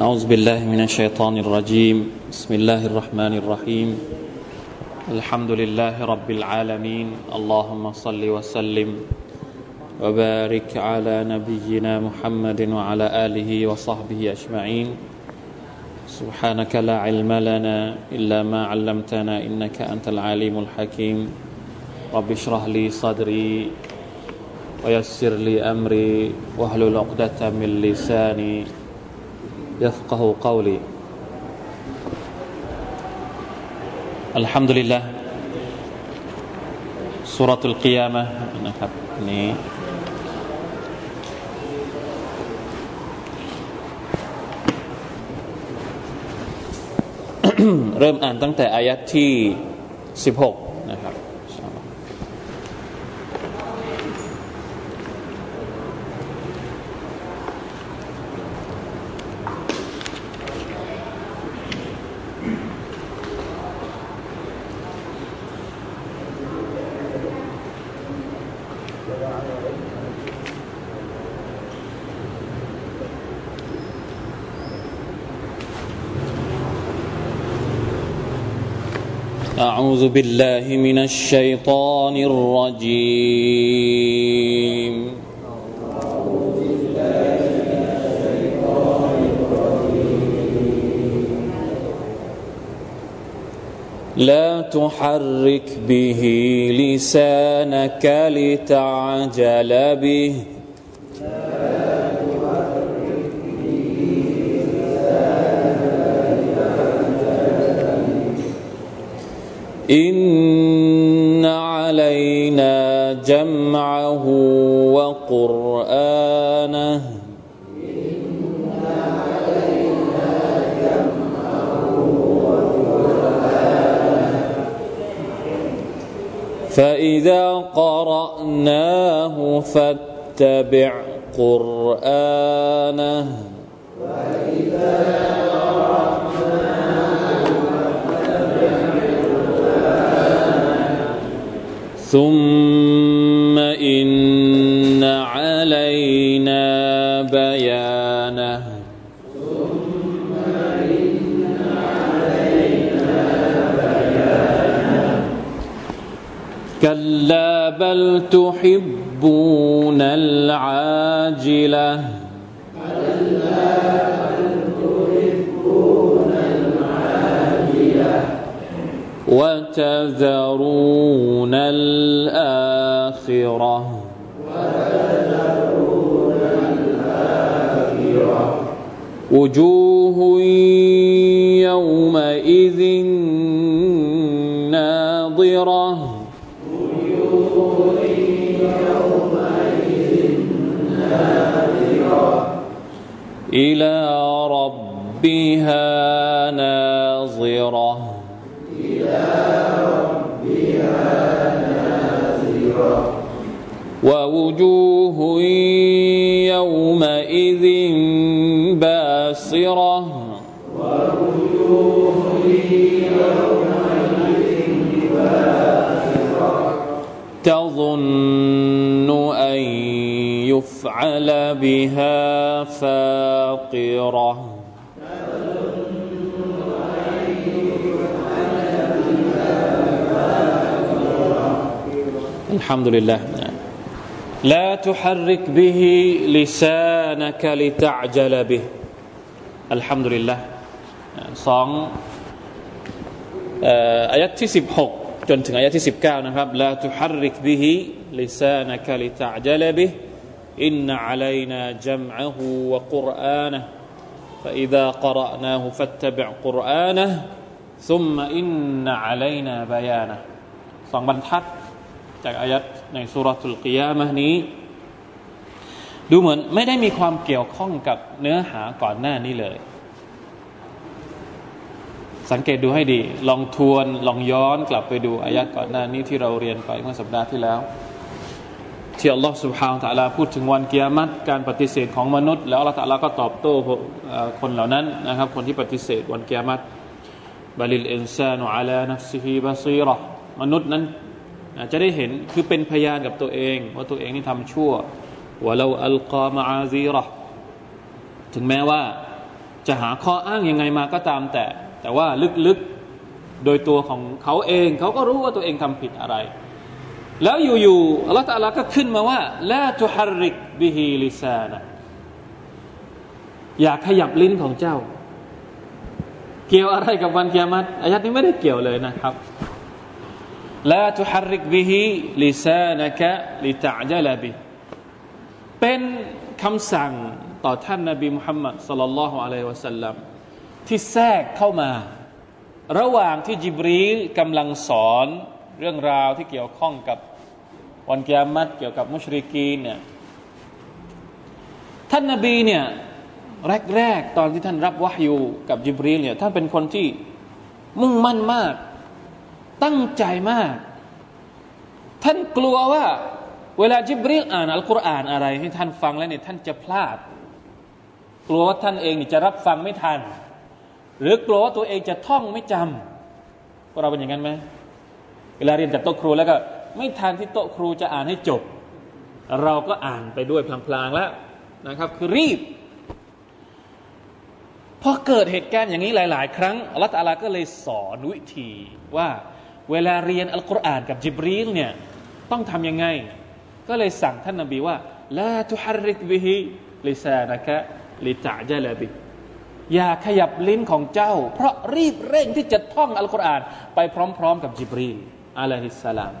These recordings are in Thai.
أعوذ بالله من الشيطان الرجيم. بسم الله الرحمن الرحيم. الحمد لله رب العالمين. اللهم صل وسلم وبارك على نبينا محمد وعلى آله وصحبه أجمعين. سبحانك لا علم لنا إلا ما علمتنا إنك أنت العليم الحكيم. رب اشرح لي صدري ويسر لي أمري واحلل عقدة من لساني يفقه قولي الحمد لله سورة القيامة นะครับนี้ เริ่มอ่านตั้งแต่อายัดที่ 16 أعوذ بالله من الشيطان الرجيم. لا تحرك به لسانك لتعجل به. إن علينا جمعه وقرآنه. فإذا قرأناه فاتبع قرآنه. ثم إن علينا بيانه ثم إن علينا بيانه كلا بل تحبون العاجله وتذرون الآخرة. وجوه يومئذ ناظرة. إلى ربها ناظرة. ووجوه يومئذ باسرة. تظن أن يفعل بها فاقرة. الحمد لله لا تحرك به لسانك لتعجل به الحمد لله สองอายัดที่ 16 จนถึงอายัดที่ 19 นะครับ لا تحرك به لسانك لتعجل به إن علينا جمعه وقرآنه فإذا قرأناه فاتبع قرآنه ثم إن علينا بيانه สองบรรทัด จากอายัดในสุรทูลกิยามะนี้ ดูเหมือนไม่ได้มีความเกี่ยวข้องกับเนื้อหาก่อนหน้านี้เลย สังเกตดูให้ดี ลองทวนลองย้อนกลับไปดูอายัตก่อนหน้านี้ที่เราเรียนไปเมื่อสัปดาห์ที่แล้วที่อัลลอฮฺسبحانه وتعالى พูดถึงวันกิยามัตการปฏิเสธของมนุษย์ แล้วอัลลอฮฺ تعالى ก็ตอบโต้คนเหล่านั้นนะครับ คนที่ปฏิเสธวันเกียรติบาลิลอินซานุอาลานัฟซิฮีบาซีรอมนุษย์นั้น จะได้เห็นคือเป็นพยานกับตัวเอง ว่าตัวเองนี่ทำชั่วولو ألقى معاذيرهถึงแม้ว่าจะหาข้ออ้างยังไงมาก็ตามแต่ แต่ว่าลึกๆ โดยตัวของเขาเองเขาก็รู้ว่าตัวเองทำผิดอะไร แล้วอยู่ๆอัลลอฮฺ تعالى ก็ขึ้นมาว่า لا تحرك به لسانك อย่าขยับลิ้นของเจ้า เกี่ยวอะไรกับวันกิยามัตอายัตนี้ไม่ได้เกี่ยวเลยนะครับ لا تحرك به لسانكลิตะจลบิเป็นคำสั่งต่อท่านนบีมุฮัมมัดสลลัลลอฮุอะลัยฮิวะสัลลัมที่แทรกเข้ามา ระหว่างที่จิบรีลกำลังสอนเรื่องราวที่เกี่ยวข้องกับวันกิยามัตเกี่ยวกับมุชริกีเนี่ยท่านนบีเนี่ยแรกๆตอนที่ท่านรับวะฮยูกับจิบรีลเนี่ยท่านเป็นคนที่มุ่งมั่นมาก ตั้งใจมาก ท่านกลัวว่า เวลาจิบรีลอ่านอัลกุรอานอะไรให้ท่านฟังแล้วเนี่ยท่านจะพลาด กลัวว่าท่านเองจะรับฟังไม่ทัน หรือกลัวว่าตัวเองจะท่องไม่จำพวกเราเป็นอย่างนั้นไหมเวลาเรียนจากโต๊ะครูแล้วก็ ไม่ทันที่โต๊ะครูจะอ่านให้จบ เราก็อ่านไปด้วยพลางๆแล้วนะครับ คือรีบพอเกิดเหตุการณ์อย่างนี้หลาย ๆ ครั้งอัลลอฮฺ تعالى ก็เลยสอนวิธีว่า เวลาเรียนอัลกุรอานกับจิบรีลเนี่ยต้องทำยังไง ก็เลยสั่งท่านนบีว่าلا تحرك به لسانك لتعجل به อย่าขยับลิ้นของเจ้า เพราะรีบเร่งที่จะท่องอัลกุรอาน ไปพร้อม ๆ กับจิบรีล عليه السلام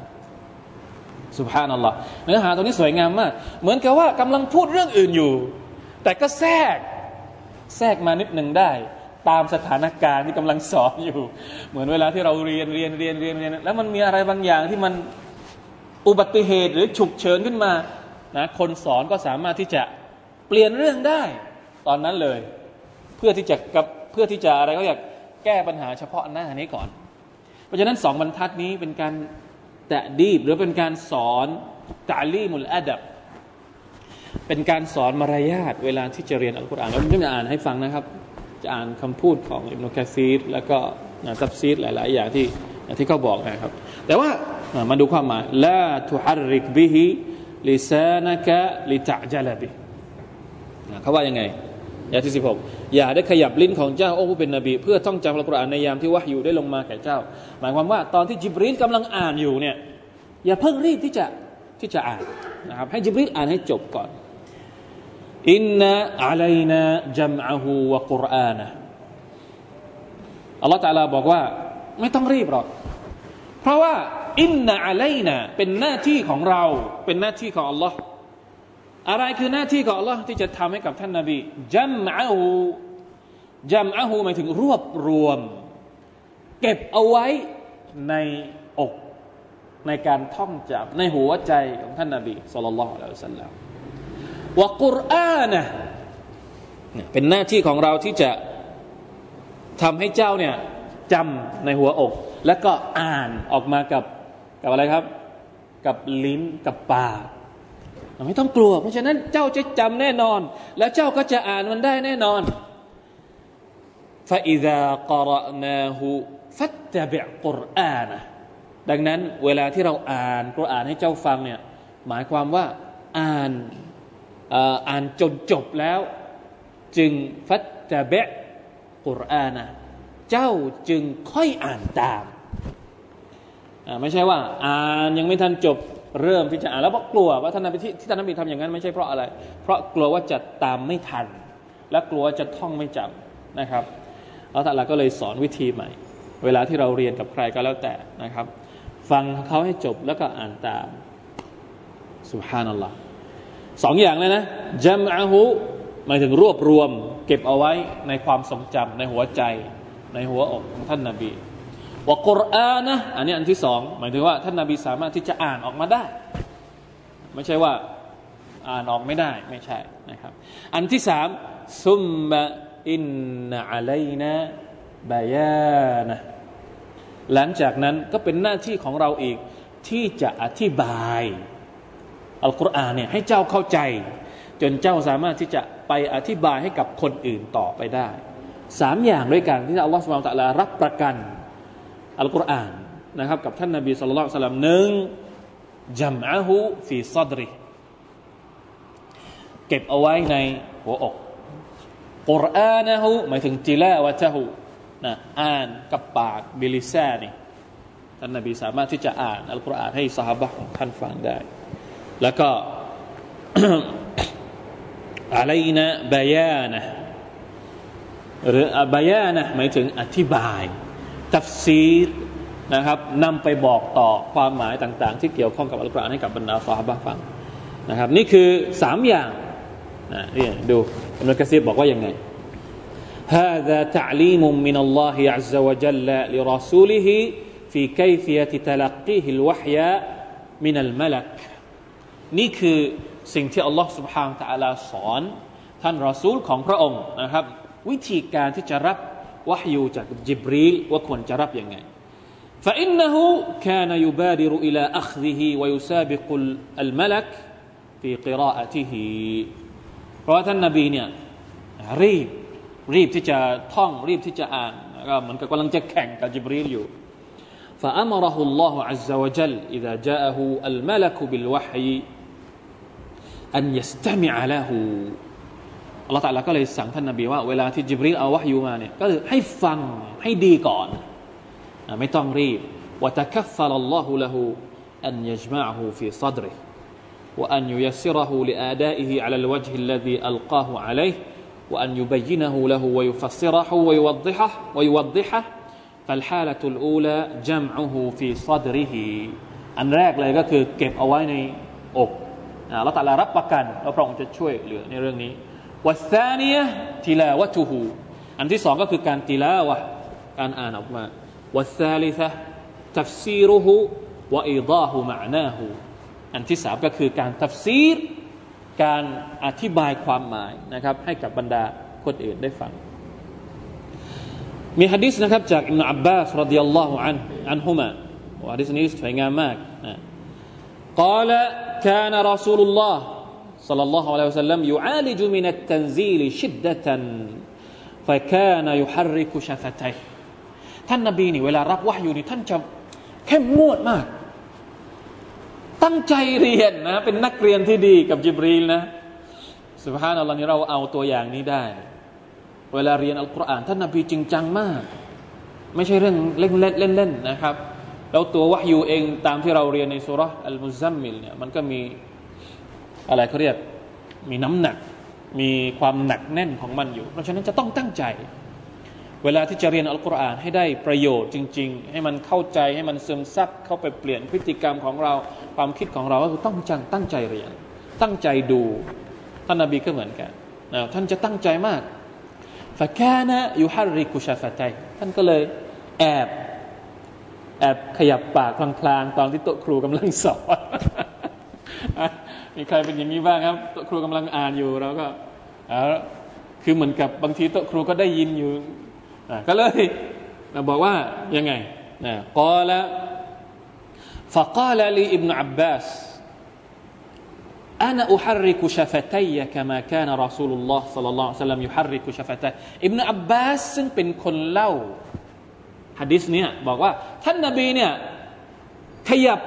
سبحان الله เนื้อหาตรงนี้สวยงามมาก เหมือนกับว่ากำลังพูดเรื่องอื่นอยู่ แต่ก็แทรกแทรกมานิดหนึ่งได้ ตามสถานการณ์ที่กำลังสอนอยู่ เหมือนเวลาที่เราเรียนเรียนเรียนเรียนเรียนแล้วมันมีอะไรบางอย่างที่มันอุบัติเหตุหรือฉุกเฉินขึ้นมานะคนสอนก็สามารถที่จะเปลี่ยนเรื่องได้ ตอนนั้นเลย เพื่อที่จะกับเพื่อที่จะอะไรก็อยากแก้ปัญหาเฉพาะหน้านี้ก่อน เพราะฉะนั้นสองบรรทัดนี้เป็นการแตะดีบหรือเป็นการสอนตาลีมุลอาดับ เป็นการสอนมารยาทเวลาที่จะเรียนอัลกุรอานแล้วผมจะอ่านให้ฟังนะครับ จะอ่านคำพูดของอิบนุกะซีรแล้วก็ซับซีดหลาย ๆ อย่างที่ที่เขาบอกนะครับ แต่ว่ามาดูความหมายละทุฮาริกบิฮิลิซานะกะลิตะจลบิเขาว่ายังไงยาที่สิบหกอย่าได้ขยับลิ้นของเจ้าโอ้ผู้เป็นนบี เพื่อท่องจำอัลกุรอานในยามที่วะฮยูได้ลงมาแก่เจ้า หมายความว่าตอนที่จิบรีลกำลังอ่านอยู่เนี่ยอย่าเพิ่งรีบที่จะที่จะอ่านนะครับให้จิบรีลอ่านให้จบก่อน อินนาอะลัยนาจัมอะฮูวะกุรอานะอัลลอฮฺตาลาบอกว่า ไม่ต้องรีบหรอก เพราะว่า อินนาอะลัยนาเป็นหน้าที่ของเรา เป็นหน้าที่ของอัลลอฮ์อะไรคือหน้าที่ของอัลลอฮ์ที่จะทำให้กับท่านนาบีจัมอะฮูจัมอะฮูหมายถึงรวบรวม เก็บเอาไว้ในอกในการท่องจำในหัวใจของท่านนาบีสุลต่านละอัลลอฮฺสัลลัม วกุรอานะเป็นหน้าที่ของเราที่จะทำให้เจ้าเนี่ยจำในหัวอก แล้วก็อ่านออกมากับกับอะไรครับ กับลิ้นกับปากไม่ต้องกลัว เพราะฉะนั้นเจ้าจะจำแน่นอน แล้วเจ้าก็จะอ่านมันได้แน่นอนฟาอิดะกรนาหูฟัตตะบิกุรอานะดังนั้นเวลาที่เราอ่านกุรอานให้เจ้าฟังเนี่ยหมายความว่าอ่าน อ่านจนจบแล้ว จึงฟัตตะเบะกุรอานะเจ้าจึงค่อยอ่านตามไม่ใช่ว่า อ่านยังไม่ทันจบเริ่มที่จะอ่านแล้วเพราะกลัวว่าท่านนบีที่ท่านนบีทำอย่างนั้นไม่ใช่เพราะอะไร เพราะกลัวว่าจะตามไม่ทัน และกลัวจะท่องไม่จำนะครับแล้วท่านละก็เลยสอนวิธีใหม่ เวลาที่เราเรียนกับใครก็แล้วแต่นะครับ ฟังเขาให้จบแล้วก็อ่านตามสุภานัลลอฮ์ สองอย่างเลยนะจัมอะฮูหมายถึงรวบรวม เก็บเอาไว้ในความทรงจำในหัวใจ ในหัวอกของท่านนาบีว่ากุรอานะอันนี้อันที่สองหมายถึงว่าท่านนาบีสามารถที่จะอ่านออกมาได้ ไม่ใช่ว่าอ่านออกไม่ได้ไม่ใช่นะครับ อันที่สามซุมมะอินนอะลัยนะบายานะหลังจากนั้นก็เป็นหน้าที่ของเราอีกที่จะอธิบาย อัลกุรอานเนี่ยให้เจ้าเข้าใจ จนเจ้าสามารถที่จะไปอธิบายให้กับคนอื่นต่อไปได้สามอย่างด้วยกันที่อัลลอฮฺสุบานตะลารับประกันอัลกุรอานนะครับกับท่านนาบีสุลต่านสลัมหนึ่งจัมอะฮูฟีซอดริเก็บเอาไว้ในหัวอกกุรอานะฮูหมายถึงติลาวะตะฮูนะอ่านกับปากบิลิซานี่ท่านนาบีสามารถที่จะอ่านอัลกุรอานให้สหบะของท่านฟังได้ แล้วก็อะไรนะบายานะหรือบายานะหมายถึงอธิบายตัฟซีรนะครับนำไปบอกต่อความหมายต่าง ๆ ที่เกี่ยวข้องกับอัลกุรอานให้กับบรรดาสหบะฟังนะครับนี่คือสามอย่างนะนี่ดูอัลลอฮฺกะซีบบอกว่ายังไง هذا تعليم من الله عز وجل لرسوله في كيفية تلقيه الوحي من الملك นี่คือสิ่งที่อัลลอฮ์ سبحانه และ تعالى สอนท่านรอซูลของพระองค์นะครับวิธีการที่จะรับวะฮยูจากจิบรีลว่าควรจะรับยังไง فإنه كان يبادر إلى أخذه ويسابق الملك في قراءته เพราะว่าท่านนบีเนี่ยรีบรีบที่จะท่องรีบที่จะอ่านก็เหมือนกับกำลังจะแข่งกับจิบรีลอยู่ فأمره الله عز وجل إذا جاءه الملك بالوحي أن يستمع له อัลลอฮฺตะลาก็เลยสั่งท่านนบีว่าเวลาที่จิบรีลเอาวะฮยูมาเนี่ยก็ให้ฟังให้ดีก่อนไม่ต้องรีบ وتكفل الله له أن يجمعه في صدره وأن ييسره لآدائه على الوجه الذي ألقاه عليه وأن يبينه له ويفسره ويوضحه ويوضحه فالحالة الأولى جمعه في صدره อันแรกเลยก็คือเก็บเอาไว้ในอก เราแต่ละรับประกันเราพระองค์จะช่วยเหลือในเรื่องนี้วัสานียทีลาวะจูฮูอันที่สองก็คือการตีลาวะการอ่านออกมาวัสาลิซะทัฟซีรุฮูวอิดาหูมะนาหูอันที่สามก็คือการทัฟซีร การอธิบายความหมายนะครับให้กับบรรดาคนอื่นได้ฟังมีฮะดิษนะครับจากอิมนุอับบาสรดิยัลลอฮุอันอันฮุมาฮะดิษนี้สวยงามมากนะ قال كان رسول الله صلى الله عليه وسلم يعالج من التنزيل شدة فكان يحرك شفتيه ท่านนบีนี่เวลารับวะฮยูนี่ท่านจะเข้มงวดมาก ตั้งใจเรียนนะ เป็นนักเรียนที่ดีกับจิบรีลนะสุภาพนัลลอฮ์นี่เราเอาตัวอย่างนี้ได้ เวลาเรียนอัลกุรอานท่านนบีจริงจังมาก ไม่ใช่เรื่องเล่นเล่นเล่นเล่นนะครับ แล้วตัววะฮยูเองตามที่เราเรียนในสูเราะฮฺอัลมุซัมมิลเนี่ยมันก็มีอะไรเขาเรียกมีน้ำหนัก มีความหนักแน่นของมันอยู่ เพราะฉะนั้นจะต้องตั้งใจ เวลาที่จะเรียนอัลกุรอานให้ได้ประโยชน์จริง ๆ ให้มันเข้าใจให้มันซึมซับเข้าไปเปลี่ยนพฤติกรรมของเราความคิดของเราก็คือต้องจังตั้งใจเรียน ตั้งใจดูท่านนบีก็เหมือนกันนะท่านจะตั้งใจมากฟะแค่นะยูฮาริกุชาฟะใจท่านก็เลยแอบ แอบขยับปากพลางๆตอนที่โต๊ะครูกำลังสอนมีใครเป็นอย่างนี้บ้างครับโต๊ะครูกำลังอ่านอยู่เราก็คือเหมือนกับบางทีโต๊ะครูก็ได้ยินอยู่ก็เลยบอกว่ายังไงนะกอละ فقال لي ابن عباس أنا أحرك شفتي كما كان رسول الله صلى الله عليه وسلم يحرك شفتيه ابن عباس ซึ่งเป็นคนเล่า ฮะดิษเนี่ยบอกว่าท่านนบีเนี่ยขยับ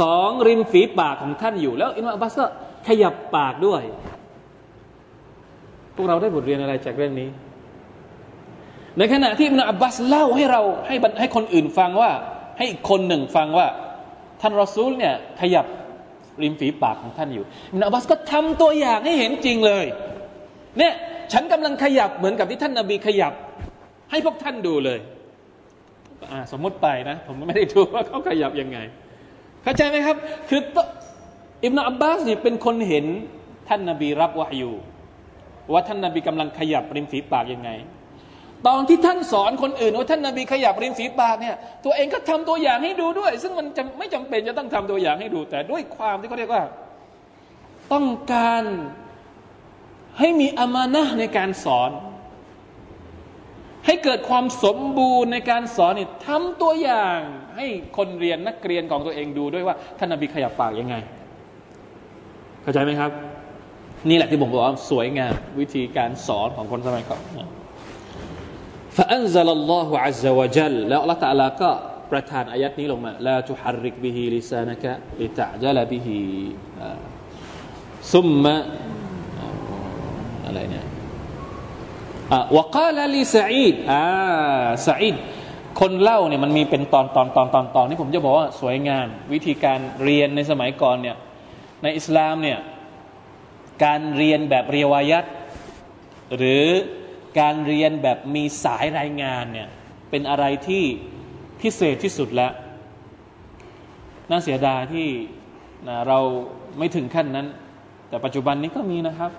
สองริมฝีปากของท่านอยู่ แล้วอิบนุอับบาสก็ขยับปากด้วย พวกเราได้บทเรียนอะไรจากเรื่องนี้ ในขณะที่อิบนุอับบาสเล่าให้เราให้ให้คนอื่นฟังว่า ให้อีกคนหนึ่งฟังว่า ท่านรอซูลเนี่ยขยับริมฝีปากของท่านอยู่อิบนุอับบาสก็ทำตัวอย่างให้เห็นจริงเลยเนี่ยฉันกำลังขยับเหมือนกับที่ท่านนาบีขยับ ให้พวกท่านดูเลย สมมติไปนะ ผมไม่ได้ดูว่าเขาขยับยังไง เข้าใจไหมครับ คืออิบนาอับบาสเนี่ยเป็นคนเห็นท่านนาบีรับวะฮยูว่าท่านนาบีกำลังขยับริมฝีปากยังไง ตอนที่ท่านสอนคนอื่นว่าท่านนาบีขยับริมฝีปากเนี่ย ตัวเองก็ทำตัวอย่างให้ดูด้วย ซึ่งมันจไม่จำเป็นจะต้องทำตัวอย่างให้ดู แต่ด้วยความที่เขาเรียกว่า ต้องการให้มีอามานะในการสอน ให้เกิดความสมบูรณ์ในการสอนนี่ทำตัวอย่างให้คนเรียนนักเรียนของตัวเองดูด้วยว่าท่านนบีขยับปากยังไง เข้าใจไหมครับ นี่แหละที่ผมบอกว่าสวยงามวิธีการสอนของคนสมัยก่อน فأنزل الله عز وجل แล้วอัลลอฮฺตะลาก็ประทานอายัดนี้ลงมาลาทุฮาริกบิฮิลิซานกะลิตะจลบิฮิซุมมะอะไรเนี่ย وقال لي سعيد อ่าซาอีดคนเล่าเนี่ยมันมีเป็นตอนตอนตอนตอนตอนนี่ผมจะบอกว่าสวยงาม วิธีการเรียนในสมัยก่อนเนี่ยในอิสลามเนี่ยการเรียนแบบเรียวายัตหรือการเรียนแบบมีสายรายงานเนี่ยเป็นอะไรที่พิเศษที่สุดแล้ว น่าเสียดายที่นะเราไม่ถึงขั้นนั้น แต่ปัจจุบันนี้ก็มีนะครับ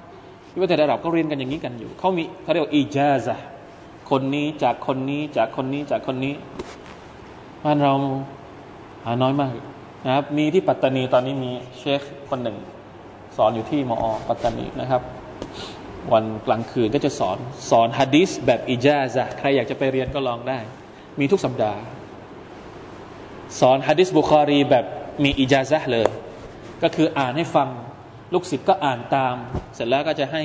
ที่ว่าแต่ระดับก็เรียนกันอย่างนี้กันอยู่เขามีเขาเรียกว่าอีจาซะคนนี้จากคนนี้จากคนนี้จากคนนี้บ้านเราหาน้อยมากนะครับ มีที่ปัตตานีตอนนี้มีเชคคนหนึ่ง สอนอยู่ที่มอ ปัตตานีนะครับ วันกลางคืนก็จะสอนสอนฮะดิษแบบอิจาซะใครอยากจะไปเรียนก็ลองได้ มีทุกสัปดาห์ สอนฮะดิษบุคอรีแบบมีอิจาซะเลย ก็คืออ่านให้ฟัง ลูกศิษย์ก็อ่านตาม เสร็จแล้วก็จะให้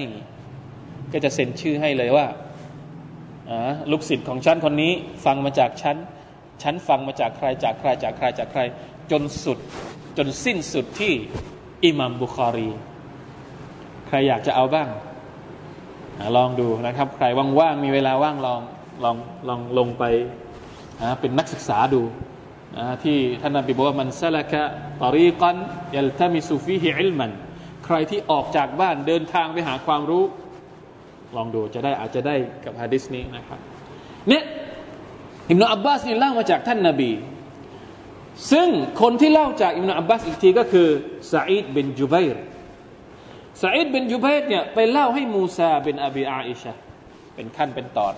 ก็จะเซ็นชื่อให้เลยว่าลูกศิษย์ของฉันคนนี้ ฟังมาจากฉันฉันฟังมาจากใครจากใครจากใครจากใคร จนสุด จนสิ้นสุดที่อิหมัมบุคอรี ใครอยากจะเอาบ้างอลองดูนะครับ ใครว่างๆมีเวลาว่างลองลองลองลงไปเป็นนักศึกษาดูที่ท่านนบีบอกว่ามันซาลกะตอรีกันยัลตมิสุฟีฮิอิลมัน ใครที่ออกจากบ้านเดินทางไปหาความรู้ ลองดูจะได้อาจจะได้กับฮะดิษนี้นะครับเนี่ยอิมนุอับบาสนี่เล่ามาจากท่านนาบี ซึ่งคนที่เล่าจากอิมนุอับบาสอีกทีก็คือซาอิดบินจุบัยร์ซาอิดบินจุบัยร์เนี่ยไปเล่าให้มูซาเป็นอบีอาอิชะเป็นขั้นเป็นตอน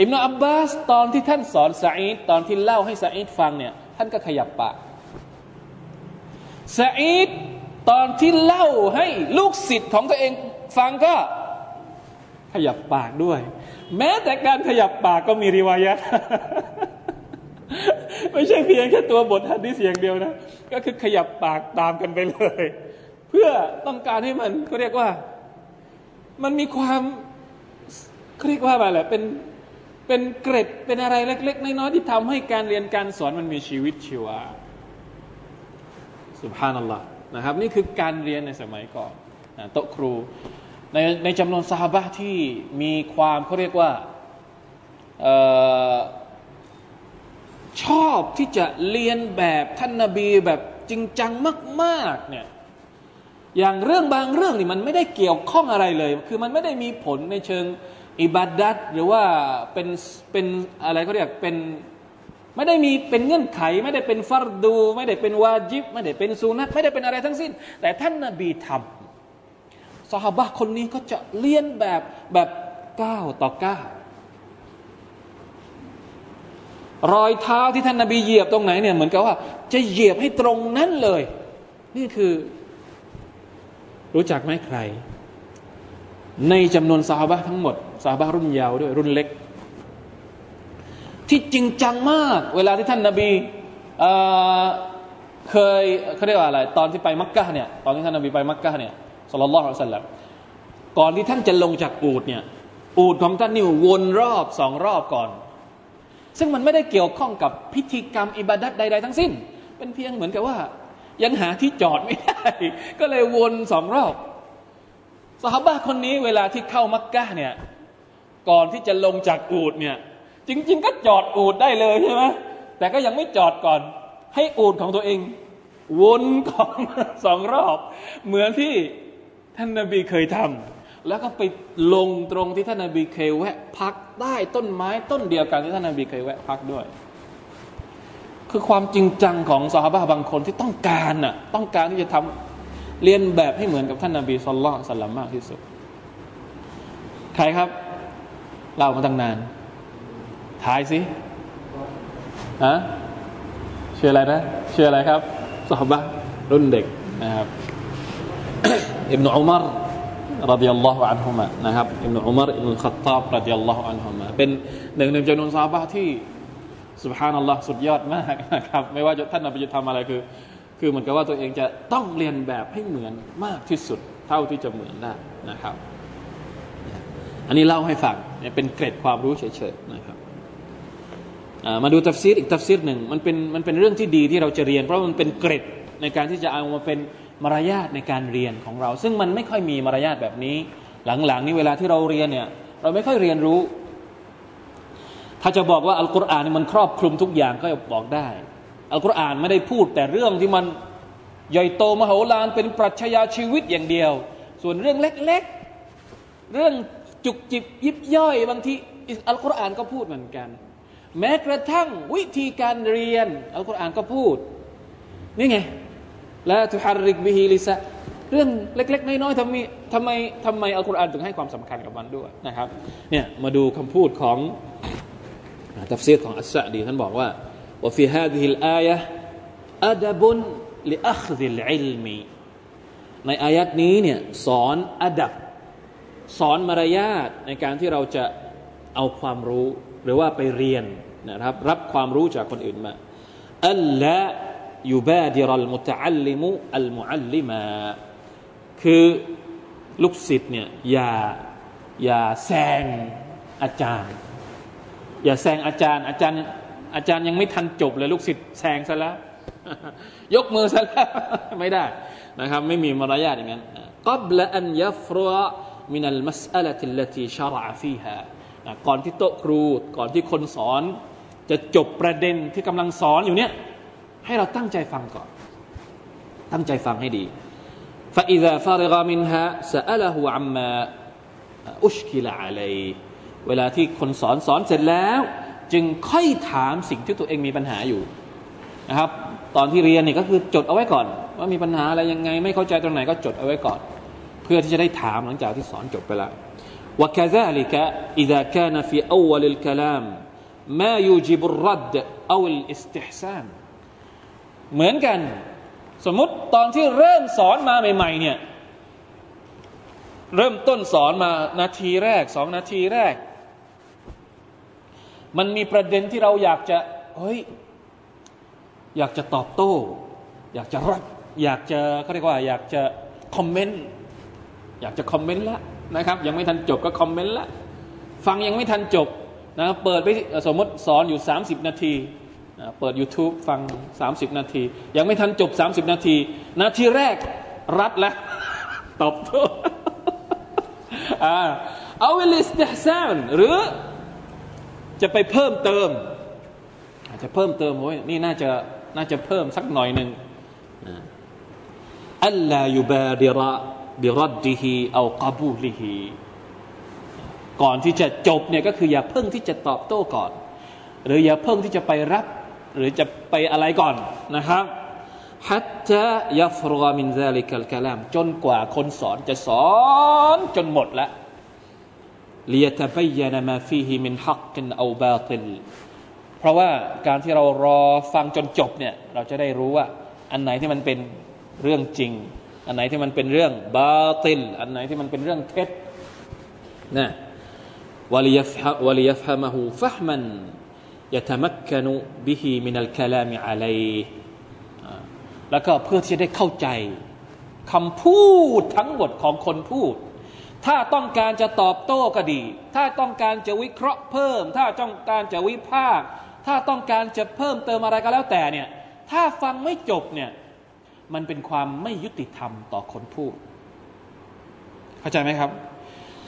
อิมนุอับบาสตอนที่ท่านสอนซาอิดตอนที่เล่าให้ซาอิดฟังเนี่ยท่านก็ขยับปากซาอิด ตอนที่เล่าให้ลูกศิษย์ของตัวเองฟังก็ขยับปากด้วย แม้แต่การขยับปากก็มีริวายะไม่ใช่เพียงแค่ตัวบทฮัดดิสอย่างเดียวนะ ก็คือขยับปากตามกันไปเลย เพื่อต้องการให้มันเขาเรียกว่า มันมีความเขาเรียกว่าอะไรเป็นเป็นเกร็ดเป็นอะไรเล็ก ๆ น้อยๆที่ทำให้การเรียนการสอนมันมีชีวิตชีวาสุภานัลลอฮ์ นะครับ นี่คือการเรียนในสมัยก่อนโต๊ะครู ในในจำนวนสาบะที่มีความเขาเรียกว่าออชอบที่จะเรียนแบบท่านนาบีแบบจริงจังมากๆเนี่ยอย่างเรื่องบางเรื่องนี่มันไม่ได้เกี่ยวข้องอะไรเลย คือมันไม่ได้มีผลในเชิงอิบาดัตหรือว่าเป็นเป็นอะไรเขาเรียกเป็น ไม่ได้มีเป็นเงื่อนไข ไม่ได้เป็นฟัรดู ไม่ได้เป็นวาจิบ ไม่ได้เป็นซูนัตไม่ได้เป็นอะไรทั้งสิ้น แต่ท่านนาบีทำสหบะคนนี้ก็จะเลียนแบบแบบก้าวต่อก้าวรอยเท้าที่ท่านนาบีเหยียบตรงไหนเนี่ยเหมือนกับว่า จะเหยียบให้ตรงนั้นเลย นี่คือ รู้จักไหมใคร ในจำนวนสหบะทั้งหมดสหบะรุ่นยาวด้วยรุ่นเล็ก ที่จริงจังมาก เวลาที่ท่านนาบีเเคยเขาเรียกว่าอะไร ตอนที่ไปมักกะเนี่ยตอนที่ท่านนาบีไปมักกะเนี่ยสุลลัลลอฮุอะลัยฮิสลามก่อนที่ท่านจะลงจากอูดเนี่ยอูดของท่านนี่วนรอบสองรอบก่อน ซึ่งมันไม่ได้เกี่ยวข้องกับพิธีกรรมอิบาดัดใด ๆ ทั้งสิ้น เป็นเพียงเหมือนกับว่า ยังหาที่จอดไม่ได้ ก็เลยวนสองรอบสหบ้าคนนี้เวลาที่เข้ามักกะเนี่ยก่อนที่จะลงจากอูดเนี่ย จริง ๆ ก็จอดอูดได้เลยใช่ไหมแต่ก็ยังไม่จอดก่อน ให้อูดของตัวเองวนก่อนสองรอบ เหมือนที่ท่านนาบีเคยทำแล้วก็ไปลงตรงที่ท่านนาบีเคยแวะ พักใต้ต้นไม้ต้นเดียวกันที่ท่านนาบีเคยแวะพักด้วย คือความจริงจังของสาบะบางคนที่ต้องการน่ะต้องการที่จะทำเรียนแบบให้เหมือนกับท่านนาบีสุลต่านสัลลัมมากที่สุด ใครครับ เรามาตั้งนาน ทายสิฮะชื่ออะไรนะชื่ออะไรครับสหบะรุ่นเด็กนะครับอิบนุอุมารรดิยัลลอฮุอันฮุมะนะครับอิบนุอุมารอิบนุขัตตาบรดิยัลลอฮุอันฮุมะเป็นหนึ่งในจำนวนซาบะที่สุบฮานัลลอฮ์สุดยอดมากนะครับไม่ว่าจะท่านนบีจะทำอะไรคือ คือเหมือนกับว่าตัวเองจะต้องเรียนแบบให้เหมือนมากที่สุดเท่าที่จะเหมือนได้นะครับ อันนี้เล่าให้ฟังเป็นเกร็ดความรู้เฉยๆนะครับ มาดูตัฟซีรอีกตัฟซีรหนึ่งมันเป็นมันเป็นเรื่องที่ดีที่เราจะเรียน เพราะมันเป็นเกร็ดในการที่จะเอามาเป็นมารยาทในการเรียนของเรา ซึ่งมันไม่ค่อยมีมารยาทแบบนี้ หลังๆนี้เวลาที่เราเรียนเนี่ยเราไม่ค่อยเรียนรู้ ถ้าจะบอกว่าอัลกุรอานมันครอบคลุมทุกอย่างก็บอกได้ อัลกุรอานไม่ได้พูดแต่เรื่องที่มันใหญ่โตมโหฬารเป็นปรัชญาชีวิตอย่างเดียว ส่วนเรื่องเล็กๆ เรื่องจุกจิบยิบย่อยบางทีอัลกุรอานก็พูดเหมือนกัน แม้กระทั่งวิธีการเรียนอัลกุรอานก็พูด นี่ไงและทุฮาริกบิฮิลิซะเรื่องเล็ก ๆ น้อยๆทำไมทำไมทำไมอัลกุรอานถึงให้ความสำคัญกับมันด้วยนะครับเนี่ยมาดูคำพูดของตัฟซีรของอัสซะอฺดีท่านบอกว่าว่าฟีฮาดิฮิลอายะอัดบุนลิอัคซิลอิลมีในอายัดนี้เนี่ยสอนอัดับ สอนมารยาทในการที่เราจะเอาความรู้ หรือว่าไปเรียนนะครับ รับความรู้จากคนอื่นมา ألا يبادر المتعلم المعلمคือลูกศิษย์เนี่ยอย่าอย่าแซงอาจารย์ อย่าแซงอาจารย์ อาจารย์ อาจารย์ยังไม่ทันจบเลยลูกศิษย์แซงซะแล้วยกมือซะแล้วไม่ได้นะครับ ไม่มีมารยาทอย่างนั้นกับละอันยัฟ รมินัลมัสอัลติลลตีชาระฟีฮาก่อนที่โต๊ะครู ก่อนที่คนสอน จะจบประเด็นที่กำลังสอนอยู่เนี่ยให้เราตั้งใจฟังก่อน ตั้งใจฟังให้ดี فإذا فرغ منها سأله عما أشكل عليه เวลาที่คนสอนสอนเสร็จแล้ว จึงค่อยถามสิ่งที่ตัวเองมีปัญหาอยู่นะครับ ตอนที่เรียนนี่ก็คือจดเอาไว้ก่อน ว่ามีปัญหาอะไรยังไง ไม่เข้าใจตรงไหนก็จดเอาไว้ก่อน เพื่อที่จะได้ถามหลังจากที่สอนจบไปแล้ว وكذلك إذا كان في أول الكلام ما يوجب الرد أو الاستحسان เหมือนกันสมมติตอนที่เริ่มสอนมาใหม่ๆเนี่ยเริ่มต้นสอนมานาทีแรกสองนาทีแรก มันมีประเด็นที่เราอยากจะเฮ้ยอยากจะตอบโต้ อยากจะรับอยากจะเขาเรียกว่า อยากจะคอมเมนต์อยากจะคอมเมนต์ละ นะครับ ยังไม่ทันจบก็คอมเมนต์ละฟังยังไม่ทันจบนะเปิดไปสมมติสอนอยู่ 30 นาทีเปิด YouTube ฟัง 30 นาที ยังไม่ทันจบ 30 นาที นาทีแรกรัดแล้วตอบโต้เอาเวลิสเดซานหรือจะไปเพิ่มเติม อาจจะเพิ่มเติมโอ้ยนี่น่าจะน่าจะเพิ่มสักหน่อยหนึ่งألا يبادر برده أو قبوله ก่อนที่จะจบเนี่ยก็คืออย่าเพิ่งที่จะตอบโต้ก่อน หรืออย่าเพิ่งที่จะไปรับ หรือจะไปอะไรก่อนนะครับ حتى يفرغ من ذلك الكلام จนกว่าคนสอนจะสอนจนหมดแล้ว ليتبين ما فيه من حق أو باطل เพราะว่าการที่เรารอฟังจนจบเนี่ยเราจะได้รู้ว่า อันไหนที่มันเป็นเรื่องจริง อันไหนที่มันเป็นเรื่องบาติลอันไหนที่มันเป็นเรื่องเท็จนะวะลียฟฮะมะฮูฟะฮมันยะตมักกนุบิฮิมินัลคลามิอะลัยแล้วก็เพื่อที่จะได้เข้าใจคำพูดทั้งหมดของคนพูด ถ้าต้องการจะตอบโต้ก็ดี ถ้าต้องการจะวิเคราะห์เพิ่ม ถ้าต้องการจะวิพากษ์ถ้าต้องการจะเพิ่มเติมอะไรก็แล้วแต่เนี่ยถ้าฟังไม่จบเนี่ย มันเป็นความไม่ยุติธรรมต่อคนพูด เข้าใจไหมครับ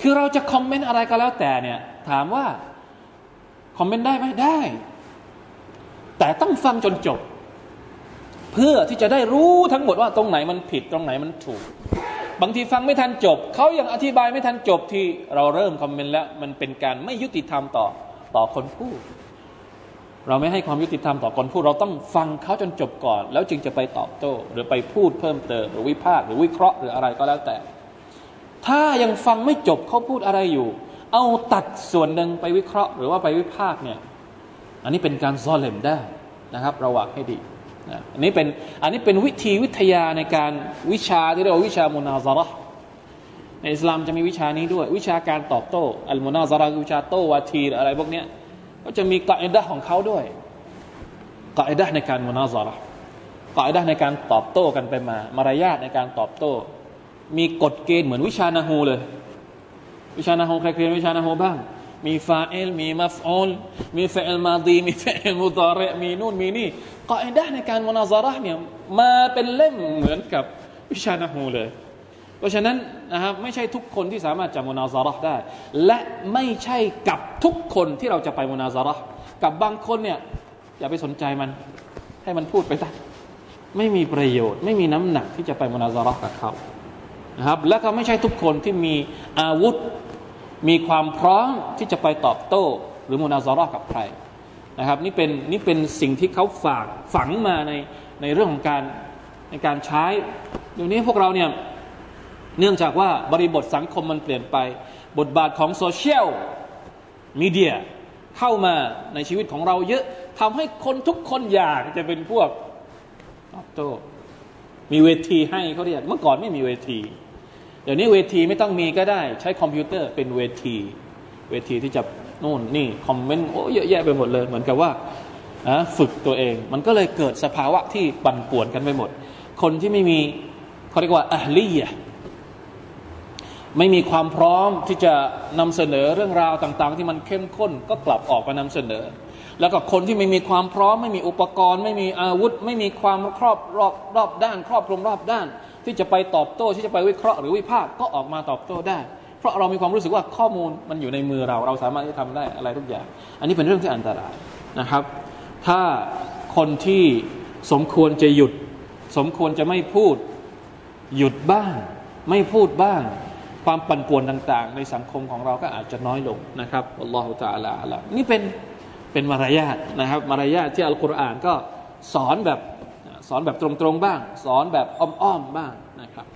คือเราจะคอมเมนต์อะไรก็แล้วแต่เนี่ย ถามว่าคอมเมนต์ได้ไหมได้ แต่ต้องฟังจนจบ เพื่อที่จะได้รู้ทั้งหมดว่าตรงไหนมันผิดตรงไหนมันถูก บางทีฟังไม่ทันจบ เขายังอธิบายไม่ทันจบที่เราเริ่มคอมเมนต์แล้ว มันเป็นการไม่ยุติธรรมต่อต่อคนพูด เราไม่ให้ความยุติธรรมต่อคนพูด เราต้องฟังเขาจนจบก่อน แล้วจึงจะไปตอบโต้ หรือไปพูดเพิ่มเติม หรือวิพากษ์หรือวิเคราะห์หรืออะไรก็แล้วแต่ ถ้ายังฟังไม่จบเขาพูดอะไรอยู่ เอาตัดส่วนหนึ่งไปวิเคราะห์ หรือว่าไปวิพากษ์เนี่ย อันนี้เป็นการซอเลมได้นะครับ ระวังให้ดีนะอันนี้เป็นอันนี้เป็นวิธีวิทยาในการวิชาที่เรียกว่าวิชามุนาซาระในอิสลามจะมีวิชานี้ด้วย วิชาการตอบโต้อัลมุนาซาระวิชาโต้วาทีอะไรพวกเนี้ย ก็จะมีกาอิดะของเขาด้วยกาอิดะในการมุนาซาระกาอิดะในการตอบโต้กันไปมา มารยาทในการตอบโต้ มีกฎเกณฑ์เหมือนวิชานาฮูเลย วิชานาโฮใครเรียนวิชานาโฮบ้าง มีฟาเอลมีมัฟอลมีเฟลมาดีมีเฟลมุตาระมีนู่นมีนี่ก็ไอ้ด้ในการมนาซาระเนี่ยมาเป็นเล่มเหมือนกับวิชานาโฮเลย เพราะฉะนั้นนะครับไม่ใช่ทุกคนที่สามารถจะมุนาซาระได้ และไม่ใช่กับทุกคนที่เราจะไปมุนาซาระกับบางคนเนี่ยอย่าไปสนใจมัน ให้มันพูดไปซะไม่มีประโยชน์ ไม่มีน้ำหนักที่จะไปมุนาซาระกับเขานะครับและก็ไม่ใช่ทุกคนที่มีอาวุธ มีความพร้อมที่จะไปตอบโต้ หรือมุนาซาระกับใครนะครับนี่เป็นนี่เป็นสิ่งที่เขาฝากฝังมาในในเรื่องของการในการใช้เดี๋ยวนี้พวกเราเนี่ย เนื่องจากว่าบริบทสังคมมันเปลี่ยนไป บทบาทของโซเชียลมีเดียเข้ามาในชีวิตของเราเยอะทำให้คนทุกคนอยากจะเป็นพวกตอบโต้มีเวทีให้เขาเรียกเมื่อก่อนไม่มีเวที เดี๋ยวนี้เวทีไม่ต้องมีก็ได้ ใช้คอมพิวเตอร์เป็นเวที เวทีที่จะนู่นนี่คอมเมนต์โอ้เยอะแยะไปหมดเลย เหมือนกับว่าฝึกตัวเอง มันก็เลยเกิดสภาวะที่ปั่นป่วนกันไปหมด คนที่ไม่มีเขาเรียกว่าอัลลียะ ไม่มีความพร้อมที่จะนำเสนอเรื่องราวต่าง ๆ ที่มันเข้มข้นก็กลับออกมานำเสนอ แล้วก็คนที่ไม่มีความพร้อม ไม่มีอุปกรณ์ ไม่มีอาวุธ ไม่มีความครอบรอบรอบด้าน ครอบคลุมรอบด้าน ที่จะไปตอบโต้ที่จะไปวิเคราะห์หรือวิพากษ์ก็ออกมาตอบโต้ได้ เพราะเรามีความรู้สึกว่าข้อมูลมันอยู่ในมือเรา เราสามารถที่จะทำได้อะไรทุกอย่าง อันนี้เป็นเรื่องที่อันตรายนะครับ ถ้าคนที่สมควรจะหยุด สมควรจะไม่พูด หยุดบ้าง ไม่พูดบ้าง ความปั่นป่วนต่างๆ ในสังคมของเราก็อาจจะน้อยลงนะครับอัลลอฮฺตาลาอัลนี่เป็นเป็นมารยาทนะครับ มารยาทที่อัลกุรอานก็สอนแบบสอนแบบตรงๆบ้าง สอนแบบอ้อมๆบ้างนะครับ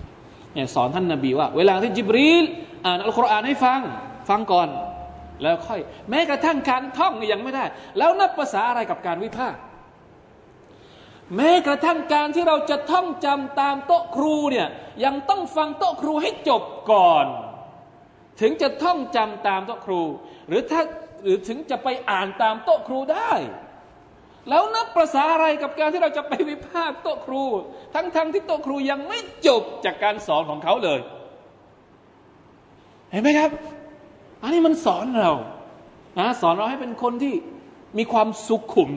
เนี่ยสอนท่านนาบีว่า เวลาที่จิบรีลอ่านอัลกุรอานให้ฟังฟังก่อน แล้วค่อย แม้กระทั่งการท่องยังไม่ได้ แล้วนับภาษาอะไรกับการวิพากษ์ แม้กระทั่งการที่เราจะท่องจำตามโต๊ะครูเนี่ยยังต้องฟังโต๊ะครูให้จบก่อน ถึงจะท่องจำตามโต๊ะครู หรือถ้าหรือถึงจะไปอ่านตามโต๊ะครูได้ แล้วนับภาษาอะไรกับการที่เราจะไปวิพากษ์โต๊ะครู ทั้งๆทที่โต๊ะครูยังไม่จบจากการสอนของเขาเลย เห็นไหมครับ อันนี้มันสอนเราสอนเราให้เป็นคนที่มีความสุขุม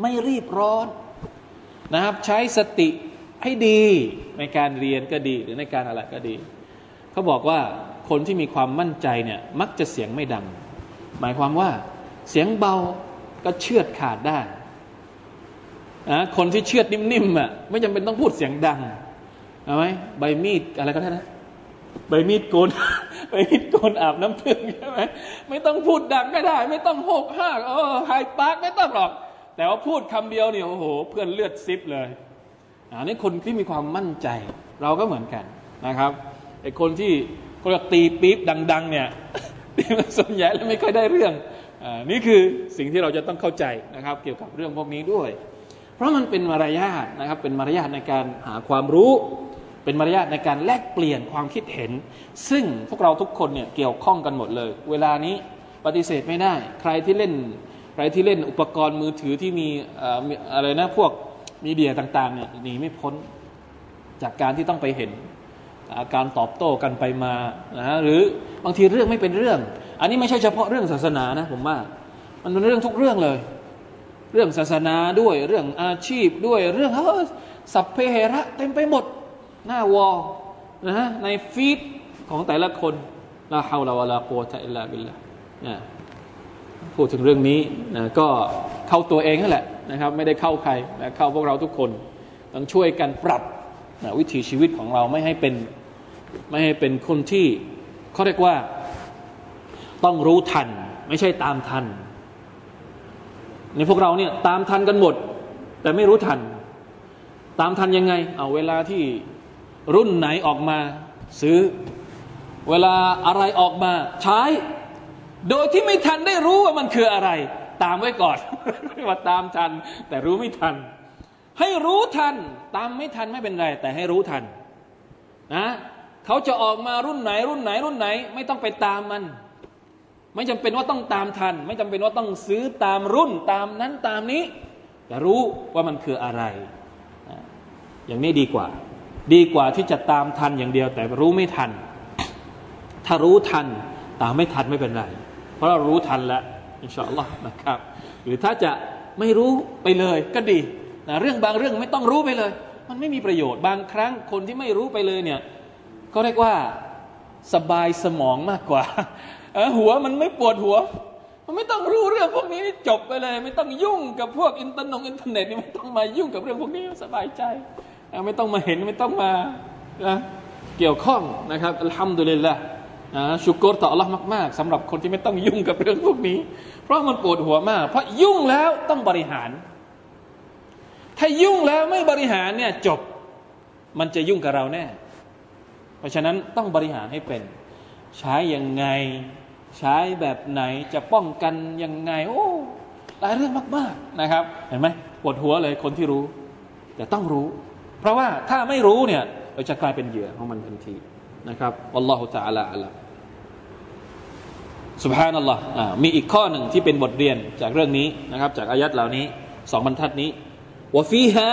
ไม่รีบร้อนนะครับ ใช้สติให้ดีในการเรียนก็ดีหรือในการอะไรก็ดี เขาบอกว่าคนที่มีความมั่นใจเนี่ยมักจะเสียงไม่ดัง หมายความว่าเสียงเบาก็เชือดขาดได้นะคนที่เชือดนิ่มๆอะไม่จำเป็นต้องพูดเสียงดังเอาไหมใบมีดอะไรก็ได้นะใบมีดโกนใบมีดโกนอาบน้ำพึ่งใช่ไหมไม่ต้องพูดดังก็ได้ ไม่ต้องหกห้าเออหายปากไม่ต้องหรอก แต่ว่าพูดคำเดียวเนี่ยโอ้โห เพื่อนเลือดซิบเลยอันนี้คนที่มีความมั่นใจ เราก็เหมือนกันนะครับไอ้คนที่คนตีปี๊บดัง ๆ เนี่ยส่วนใหญ่แล้วไม่ค่อยได้เรื่องอนี่คือสิ่งที่เราจะต้องเข้าใจนะครับ เกี่ยวกับเรื่องพวกนี้ด้วย เพราะมันเป็นมารยาทนะครับเป็นมารยาทในการหาความรู้ เป็นมารยาทในการแลกเปลี่ยนความคิดเห็น ซึ่งพวกเราทุกคนเนี่ยเกี่ยวข้องกันหมดเลย เวลานี้ปฏิเสธไม่ได้ ใครที่เล่น ใครที่เล่นอุปกรณ์มือถือที่มีอะไรนะพวกมีเดียต่างๆเนี่ยหนีไม่พ้นจากการที่ต้องไปเห็นการตอบโต้กันไปมานะหรือบางทีเรื่องไม่เป็นเรื่อง อันนี้ไม่ใช่เฉพาะเรื่องศาสนานะผมว่า มันเป็นเรื่องทุกเรื่องเลย เรื่องศาสนาด้วยเรื่องอาชีพด้วยเรื่องเฮ้สัพเพเหระเต็มไปหมด หน้าวอลนะในฟีดของแต่ละคนลาฮาวลาวะลาโกตะอิลลาบิลละเนี่ย พูดถึงเรื่องนี้นะก็เข้าตัวเองนั่นแหละนะครับ ไม่ได้เข้าใครนะเข้าพวกเราทุกคน ต้องช่วยกันปรับนะวิถีชีวิตของเราไม่ให้เป็นไม่ให้เป็นคนที่เขาเรียกว่าต้องรู้ทัน ไม่ใช่ตามทัน ในพวกเราเนี่ยตามทันกันหมด แต่ไม่รู้ทัน ตามทันยังไง เอาเวลาที่รุ่นไหนออกมาซื้อ เวลาอะไรออกมาใช้ โดยที่ไม่ทันได้รู้ว่ามันคืออะไร ตามไว้ก่อนว่าตามทัน แต่รู้ไม่ทัน ให้รู้ทัน ตามไม่ทันไม่เป็นไร แต่ให้รู้ทันนะเขาจะออกมารุ่นไหน รุ่นไหน รุ่นไหน ไม่ต้องไปตามมัน ไม่จำเป็นว่าต้องตามทัน ไม่จำเป็นว่าต้องซื้อตามรุ่นตามนั้นตามนี้แต่รู้ว่ามันคืออะไร อย่างนี้ดีกว่า ดีกว่าที่จะตามทันอย่างเดียว แต่รู้ไม่ทัน ถ้ารู้ทัน ตามไม่ทันไม่เป็นไร เพราะเรารู้ทันแล้ว إن شاء الله นะครับ หรือถ้าจะไม่รู้ไปเลยก็ดีนะเรื่องบางเรื่องไม่ต้องรู้ไปเลย มันไม่มีประโยชน์บางครั้งคนที่ไม่รู้ไปเลยเนี่ยก็เรียกว่าสบายสมองมากกว่าหัวมันไม่ปวดหัว มันไม่ต้องรู้เรื่องพวกนี้จบไปเลย ไม่ต้องยุ่งกับพวกอินเทอร์เน็ตอินเทอร์เน็ตนี่ไม่ต้องมายุ่งกับเรื่องพวกนี้สบายใจไม่ต้องมาเห็นไม่ต้องมาเกี่ยวข้องนะครับอัลฮัมดุลิลละ ชุกรต่อ Allah มากๆสำหรับคนที่ไม่ต้องยุ่งกับเรื่องพวกนี้ เพราะมันปวดหัวมาก เพราะยุ่งแล้วต้องบริหาร ถ้ายุ่งแล้วไม่บริหารเนี่ยจบมันจะยุ่งกับเราแน่ เพราะฉะนั้นต้องบริหารให้เป็น ใช้ยังไงใช้แบบไหนจะป้องกันยังไง โอ้หลายเรื่องมากๆนะครับ เห็นไหมปวดหัวเลยคนที่รู้ แต่ต้องรู้ เพราะว่าถ้าไม่รู้เนี่ยเราจะกลายเป็นเหยื่อของมันทันทีนะครับอัลลอฮฺ تعالى อัลลอฮฺ سبحان อัลลอฮ์มีอีกข้อหนึ่งที่เป็นบทเรียนจากเรื่องนี้นะครับ จากอายัดเหล่านี้สองบรรทัดนี้ว่าฟีฮะ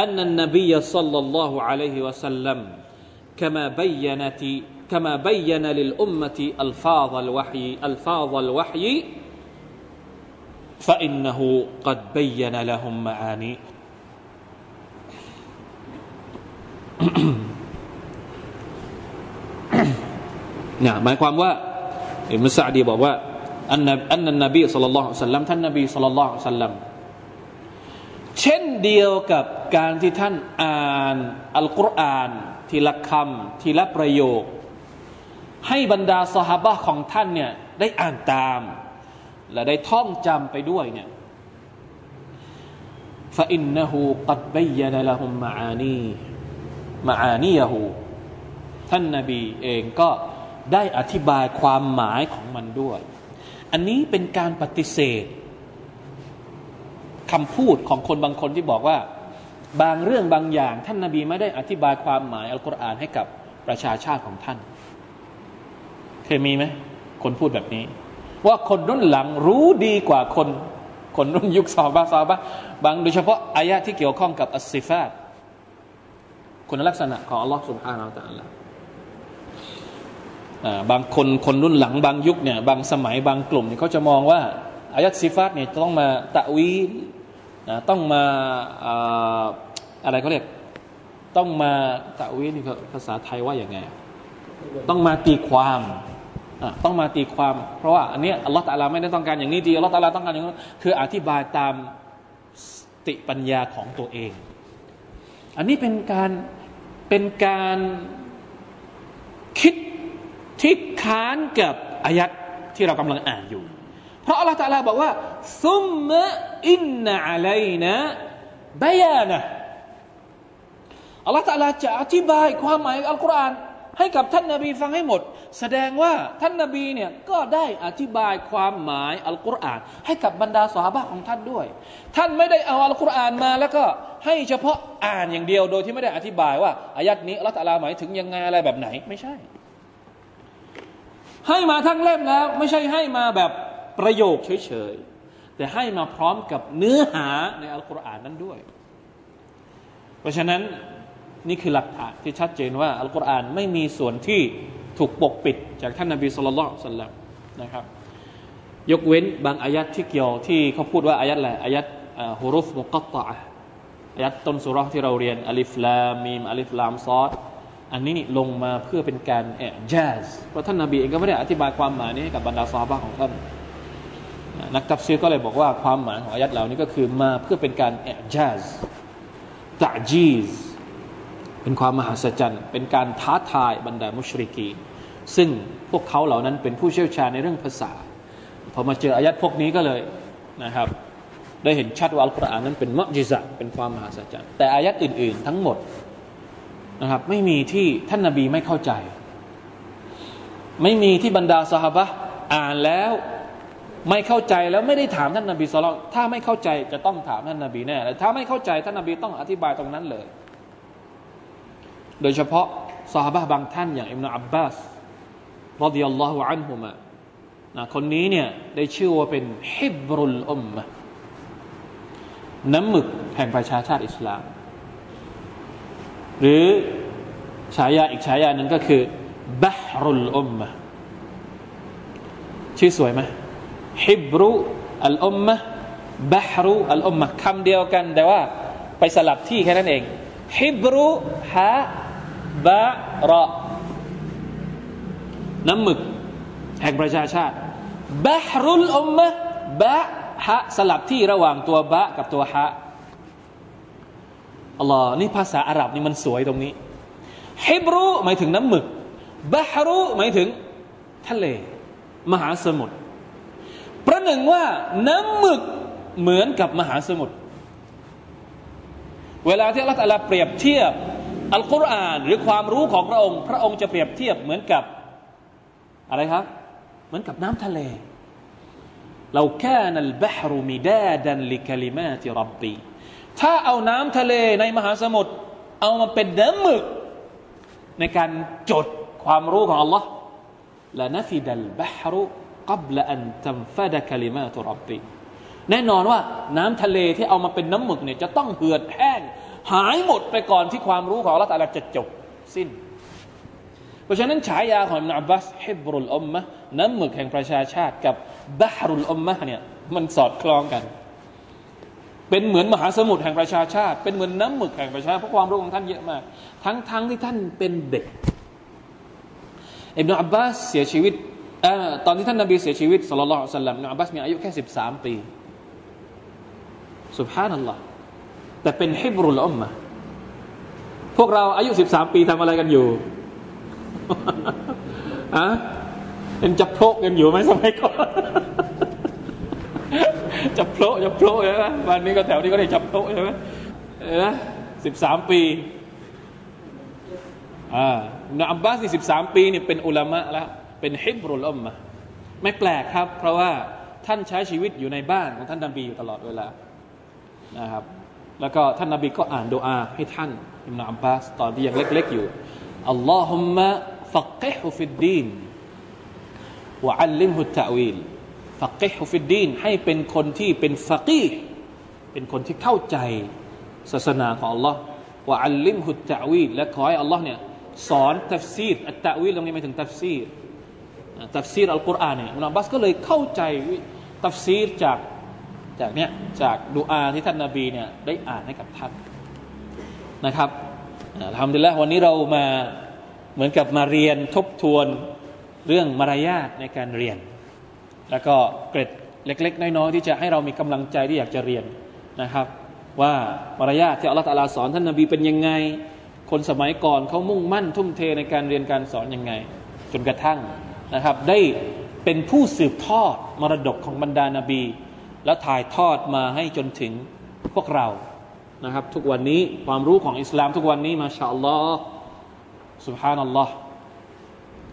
อันนันนบีสัลลัลลอฮุอะลัยฮิวะสัลลัม كما بينت كما بين للأمة ألفاظ الوحي ألفاظ الوحي فإنه قد بين لهم معاني เนี่ยหมายความว่า อิมุสซาดีบอกว่าอันนอันนันนบีสุลต่านสัลลัมท่านนบีสุลต่านสัลลัมเช่นเดียวกับการที่ท่านอ่านอัลกุรอานทีละคำทีละประโยค ให้บรรดาสหบะของท่านเนี่ยได้อ่านตาม และได้ท่องจำไปด้วยเนี่ย فإنه قد بين لهم معانيه มาอานียหูท่านนาบีเองก็ ได้อธิบายความหมายของมันด้วย อันนี้เป็นการปฏิเสธคำพูดของคนบางคนที่บอกว่า บางเรื่องบางอย่าง ท่านนาบีไม่ได้อธิบายความหมายอัลกุรอานให้กับประชาชาติของท่าน เคยมีไหมคนพูดแบบนี้ ว่าคนรุ่นหลังรู้ดีกว่าคน คนรุ่นยุคซอบาซอบะบางโดยเฉพาะอายะที่เกี่ยวข้องกับอัสซิฟาตคุณลักษณะของอัลลอฮ์สุบฮานาอัลลอฮ์ บางคนคนรุ่นหลังบางยุคเนี่ยบางสมัยบางกลุ่มเนี่ยเขาจะมองว่าอายัดซิฟัตเนี่ยต้องมาตะวีต้องมาอะไรเขาเรียกต้องมาตะวีนี่ภาษาไทยว่าอย่างไง ต้องมาตีความต้องมาตีความ เพราะว่าอันนี้อัลลอฮฺตาลาไม่ได้ต้องการอย่างนี้ดีอัลลอฮฺตาลาต้องการอย่างนี้คืออธิบายตามสติปัญญาของตัวเอง อันนี้เป็นการเป็นการคิด ที่ค้านกับอายัดที่เรากำลังอ่านอยู่ เพราะอัลลอฮฺตาลาบอกว่าซุมมะอินนะอะลัยนะบยานะอัลลอฮฺตาลาจะอธิบายความหมายอัลกุรอานให้กับท่านนาบีฟังให้หมด แสดงว่าท่านนาบีเนี่ยก็ได้อธิบายความหมายอัลกุรอาน ให้กับบรรดาสหายของท่านด้วย ท่านไม่ได้เอาอัลกุรอานมาแล้วก็ให้เฉพาะอ่านอย่างเดียวโดยที่ไม่ได้อธิบายว่าอายัดนี้อัลลอฮฺตาลาหมายถึงยังไงอะไรแบบไหนไม่ใช่ ให้มาทั้งเล่มแล้ว ไม่ใช่ให้มาแบบประโยคเฉยๆ แต่ให้มาพร้อมกับเนื้อหาในอัลกุรอานนั้นด้วย เพราะฉะนั้นนี่คือหลักฐานที่ชัดเจนว่าอัลกุรอานไม่มีส่วนที่ถูกปกปิดจากท่านนาบีสุลต่านสัลลัมนะครับ ยกเว้นบางอายัดที่เกี่ยวที่เขาพูดว่าอายัดอะไรอายัดฮุรุฟมุกตตะอายัดต้นสุรที่เราเรียนอัลิฟลามีมอัลิฟลามซอด อันนี้นี่ลงมาเพื่อเป็นการแอะจซเพราะท่านนาบีเองก็ไม่ได้อธิบายความหมายนี้ให้กับบรรดาซาบะของท่านนักตัฟซีก็เลยบอกว่าความหมายของอายัดเหล่านี้ก็คือมาเพื่อเป็นการแอะจซตะจีซเป็นความมหัศจรรย์เป็นการท้าทายบรรดามุชริกีซึ่งพวกเขาเหล่านั้นเป็นผู้เชี่ยวชาญในเรื่องภาษา พอมาเจออายัดพวกนี้ก็เลยนะครับ ได้เห็นชัดว่าอัลกุรอานนั้นเป็นมัจจิซะเป็นความมหัศจรรย์แต่อายัดอื่น ๆ ทั้งหมด นะครับ ไม่มีที่ท่านนาบีไม่เข้าใจ ไม่มีที่บรรดาสหบะอ่านแล้วไม่เข้าใจแล้วไม่ได้ถามท่านนาบีสโลถ้าไม่เข้าใจจะต้องถามท่านนาบีแน่แลถ้าไม่เข้าใจท่านนาบีต้องอธิบายตรงนั้นเลย โดยเฉพาะสาบะบางท่านอย่างอิมนาอับบาสรดิยัลลอฮุอันฮุมะนะคนนี้เนี่ยได้ชื่อว่าเป็นฮิบรุลอุมมะน้ำหมึกแห่งประชาชาติอิสลาม หรือฉายาอีกฉายาหนึ่งก็คือบะฮรุลอุมมะชื่อสวยไหมฮิบรุอัลอุมมะบะฮรุอัลอุมมะคำเดียวกันแต่ว่าไปสลับที่แค่นั้นเองฮิบรุฮะบะรอน้ำหมึก แห่งประชาชาติบะฮรุลอุมมะบะฮะสลับที่ระหว่างตัวบะกับตัวฮะ อัลลอฮ์นี่ภาษาอาหรับนี่มันสวยตรงนี้ฮิบรุหมายถึงน้ำหมึกบะฮารุหมายถึงทะเล มหาสมุทรประหนึ่งว่าน้ำหมึกเหมือนกับมหาสมุทรเวลาที่อัลลอฮฺเปรียบเทียบอัลกุรอานหรือความรู้ของพระองค์ พระองค์จะเปรียบเทียบเหมือนกับอะไรครับ เหมือนกับน้ำทะเลเราแค่นัลบฮรุมิดาดันลิคลิมาติรับบี ถ้าเอาน้ำทะเลในมหาสมุทรเอามาเป็นน้ำหมึก ในการจดความรู้ของ Allah ละนฟิดัลบฮรุกับละอันตัมฟดะคลิมาตุรับบีแน่นอนว่าน้ำทะเลที่เอามาเป็นน้ำหมึกเนี่ยจะต้องเหือดแห้ง หายหมดไปก่อนที่ความรู้ของ Allah ตาลาจะจบสิ้น เพราะฉะนั้นฉายาของอิบนาอับบาสฮิบรุลอมมะน้ำหมึกแห่งประชาชาติกับบะฮรุลอมมะเนี่ยมันสอดคล้องกัน เป็นเหมือนมหาสมุทรแห่งประชาชาติ เป็นเหมือนน้ำหมึกแห่งประชาชาติเพราะความรู้ของท่านเยอะมาก ทั้งทั้งที่ท่านเป็นเด็กอิบนาอับบาสเสียชีวิตอตอนที่ท่านนบีเสียชีวิตสุลลัลสัลลัมอิบนาอับบาสมีอายุแค่สิบสามปีสุบฮานัลลอฮ์แต่เป็นฮิบรุลอมมะพวกเราอายุสิบสามปีทำอะไรกันอยู่อะเป็นจับโพกกันอยู่ไหมสมัยก่อน จับโพกจับโพกใช่ไหมวันนี้ก็แถวนี้ก็ได้จับโพกใช่ไหมเออสิบสามปีอ่านอับบาสนี่สิบสามปีเนี่ยเป็นอุลามะแล้วเป็นฮิบรุลอมมะไม่แปลกครับ เพราะว่าท่านใช้ชีวิตอยู่ในบ้านของท่านนบีอยู่ตลอดเวลานะครับ แล้วก็ท่านนบีก็อ่านดูอาให้ท่านอิบนุอับบาสตอนที่ยังเล็ก ๆ อยู่اللهم فقهه في الدين وعلمه التأويل فقهه في الدين ให้เป็นคนที่เป็น فقيه เป็นคนที่เข้าใจศาสนาของ Allah วะอัลลิมฮุตตะวีและขอให้ Allah เนี่ยสอนตัฟซีร التأويل ตรงนี้หมายถึงตัฟซีรตัฟซีรอัลกุรอานเนี่ยอุลาบัสก็เลยเข้าใจตัฟซีรจากจากเนี้ยจากดุอาที่ท่านนาบีเนี่ยได้อ่านให้กับท่านนะครับทำดีแล้ววันนี้เรามาเหมือนกับมาเรียนทบทวนเรื่องมารยาทในการเรียน แล้วก็เกร็ดเล็ก ๆ น้อยๆที่จะให้เรามีกำลังใจที่อยากจะเรียนนะครับ ว่ามารยาทที่อัลลอฮฺตาลาสอนท่านนาบีเป็นยังไง คนสมัยก่อนเขามุ่งมั่นทุ่มเทในการเรียนการสอนยังไง จนกระทั่งนะครับ ได้เป็นผู้สืบทอดมรดกของบรรดานาบี แล้วถ่ายทอดมาให้จนถึงพวกเรานะครับ ทุกวันนี้ความรู้ของอิสลามทุกวันนี้มาชาอัลลอฮ์สุบฮานัลลอฮ์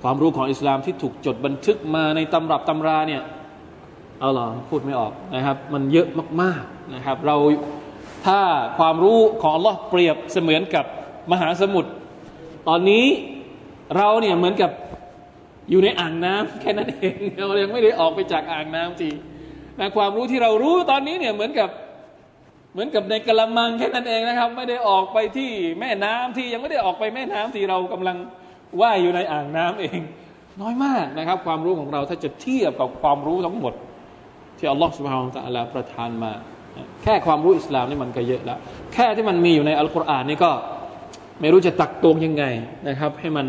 ความรู้ของอิสลามที่ถูกจดบันทึกมาในตำรับตำราเนี่ยเอาหรอพูดไม่ออกนะครับ มันเยอะมากๆนะครับ เราถ้าความรู้ของอัลลอฮ์เปรียบเสมือนกับมหาสมุทรตอนนี้เราเนี่ยเหมือนกับอยู่ในอ่างน้ำแค่นั้นเองเรายังไม่ได้ออกไปจากอ่างน้ำทีนะความรู้ที่เรารู้ตอนนี้เนี่ยเหมือนกับเหมือนกับในกระมังแค่นั้นเองนะครับ ไม่ได้ออกไปที่แม่น้ำที่ยังไม่ได้ออกไปแม่น้ำที่เรากำลัง ว่ายอยู่ในอ่างน้ำเอง น้อยมากนะครับ ความรู้ของเราถ้าจะเทียบกับความรู้ทั้งหมด ที่อัลลอฮฺสุบฮานตะลาประทานมา แค่ความรู้อิสลามนี่มันก็เยอะแล้ว แค่ที่มันมีอยู่ในอัลกุรอานนี่ก็ไม่รู้จะตักตวงยังไงนะครับ ให้มัน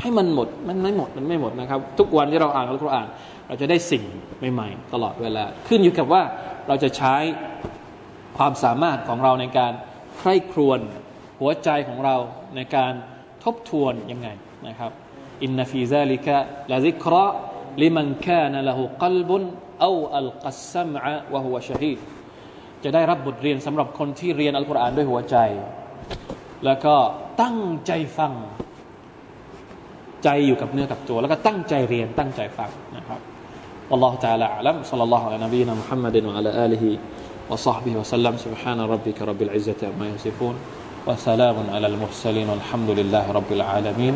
ให้มันหมดมันไม่หมดมันไม่หมดนะครับ ทุกวันที่เราอ่านอัลกุรอาน เราจะได้สิ่งใหม่ ๆ ตลอดเวลา ขึ้นอยู่กับว่าเราจะใช้ความสามารถของเราในการใคร่ครวญหัวใจของเราในการทบทวนยังไง นะครับอินนฟีซาลิกะละซิกระลิมันคานละหูกลบุนเอาอัลกัสซัมะวะฮุวะชฮีดจะได้รับบทเรียนสำหรับคนที่เรียนอัลกุรอานด้วยหัวใจ แล้วก็ตั้งใจฟังใจอยู่กับเนื้อกับตัว แล้วก็ตั้งใจเรียนตั้งใจฟังนะครับ والله تعالى أعلم صلى الله على نبينا محمد وعلى آله وصحبه وسلم سبحان ربك رب العزة عما يصفون وسلام على المرسلين والحمد لله رب العالمين